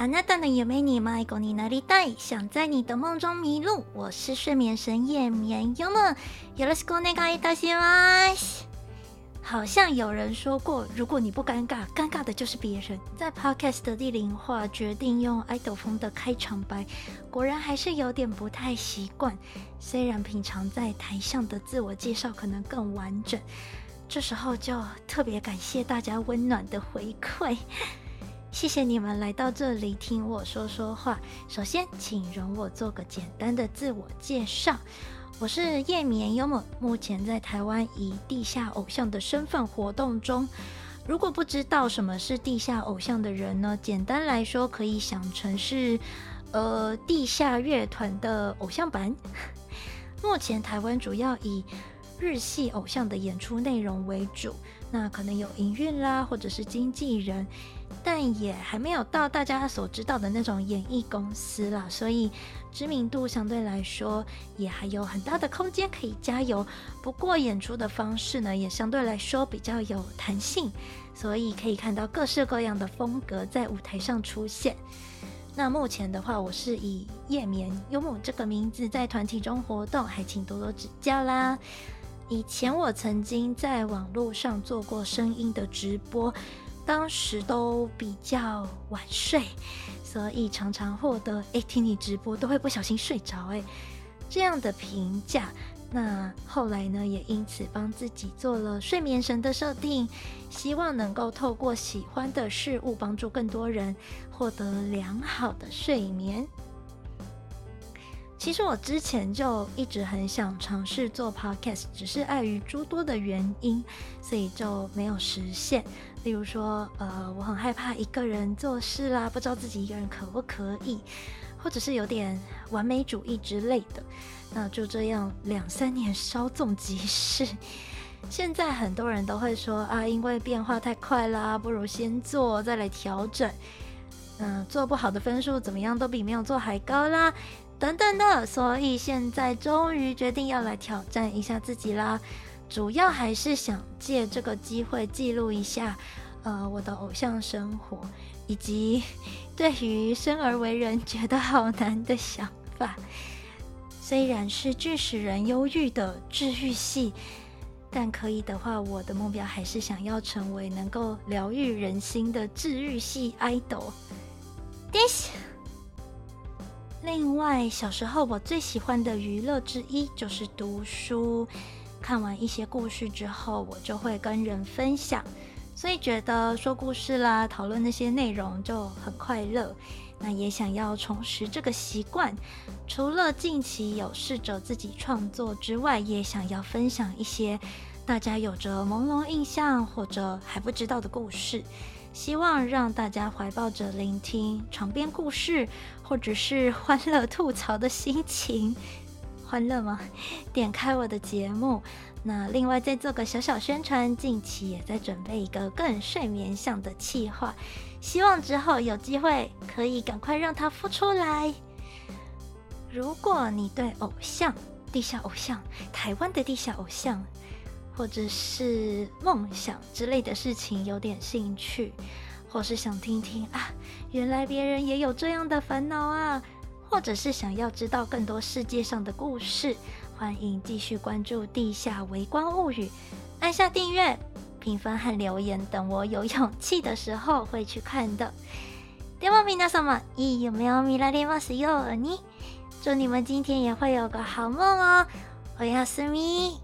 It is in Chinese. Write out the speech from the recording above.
あなたの梦に迷子になりたい，想在你的梦中迷路。我是睡眠神夜眠优梦，よろしくお愿いいたします。好像有人说过，如果你不尴尬，尴尬的就是别人。在 Podcast 的第零话决定用爱豆风的开场白，果然还是有点不太习惯。虽然平常在台上的自我介绍可能更完整，这时候就特别感谢大家温暖的回馈。 谢谢你们来到这里听我说说话。首先，请容我做个简单的自我介绍。我是夜眠优梦，目前在台湾以地下偶像的身份活动中。如果不知道什么是地下偶像的人呢，简单来说可以想成是呃地下乐团的偶像版。目前台湾主要以日系偶像的演出内容为主，那可能有营运啦，或者是经纪人。但也还没有到大家所知道的那种演艺公司啦，所以知名度相对来说也还有很大的空间可以加油。不过演出的方式呢，也相对来说比较有弹性，所以可以看到各式各样的风格在舞台上出现。那目前的话，我是以夜眠优梦这个名字在团体中活动，还请多多指教啦。以前我曾经在网络上做过声音的直播。当时都比较晚睡，所以常常获得“诶，听你直播都会不小心睡着”诶这样的评价。那后来呢，也因此帮自己做了睡眠神的设定，希望能够透过喜欢的事物帮助更多人获得良好的睡眠。其实我之前就一直很想尝试做 podcast，只是碍于诸多的原因，所以就没有实现。例如说，呃，我很害怕一个人做事啦，不知道自己一个人可不可以，或者是有点完美主义之类的。那就这样两三年稍纵即逝。现在很多人都会说啊，因为变化太快啦，不如先做再来调整。嗯、做不好的分数怎么样都比没有做还高啦。等等的，所以现在终于决定要来挑战一下自己啦。主要还是想借这个机会记录一下，呃，我的偶像生活，以及 对于生而为人觉得好难的想法。虽然是巨使人忧郁的治愈系，但可以的话，我的目标还是想要成为能够疗愈人心的治愈系 idol。This。另外，小时候我最喜欢的娱乐之一就是读书。看完一些故事之后，我就会跟人分享，所以觉得说故事啦、讨论那些内容就很快乐。那也想要重拾这个习惯。除了近期有试着自己创作之外，也想要分享一些大家有着朦胧印象或者还不知道的故事。希望让大家怀抱着聆听床边故事，或者是欢乐吐槽的心情，欢乐吗？点开我的节目。那另外再做个小小宣传，近期也在准备一个更睡眠向的企划，希望之后有机会可以赶快让它孵出来。如果你对偶像、地下偶像、台湾的地下偶像，或者是梦想之类的事情有点兴趣，或是想听听啊，原来别人也有这样的烦恼啊，或者是想要知道更多世界上的故事，欢迎继续关注《地下微光物语》，按下订阅、评分和留言，等我有勇气的时候会去看的。では皆様、いい梦を见られますように。祝你们今天也会有个好梦哦，おやすみ。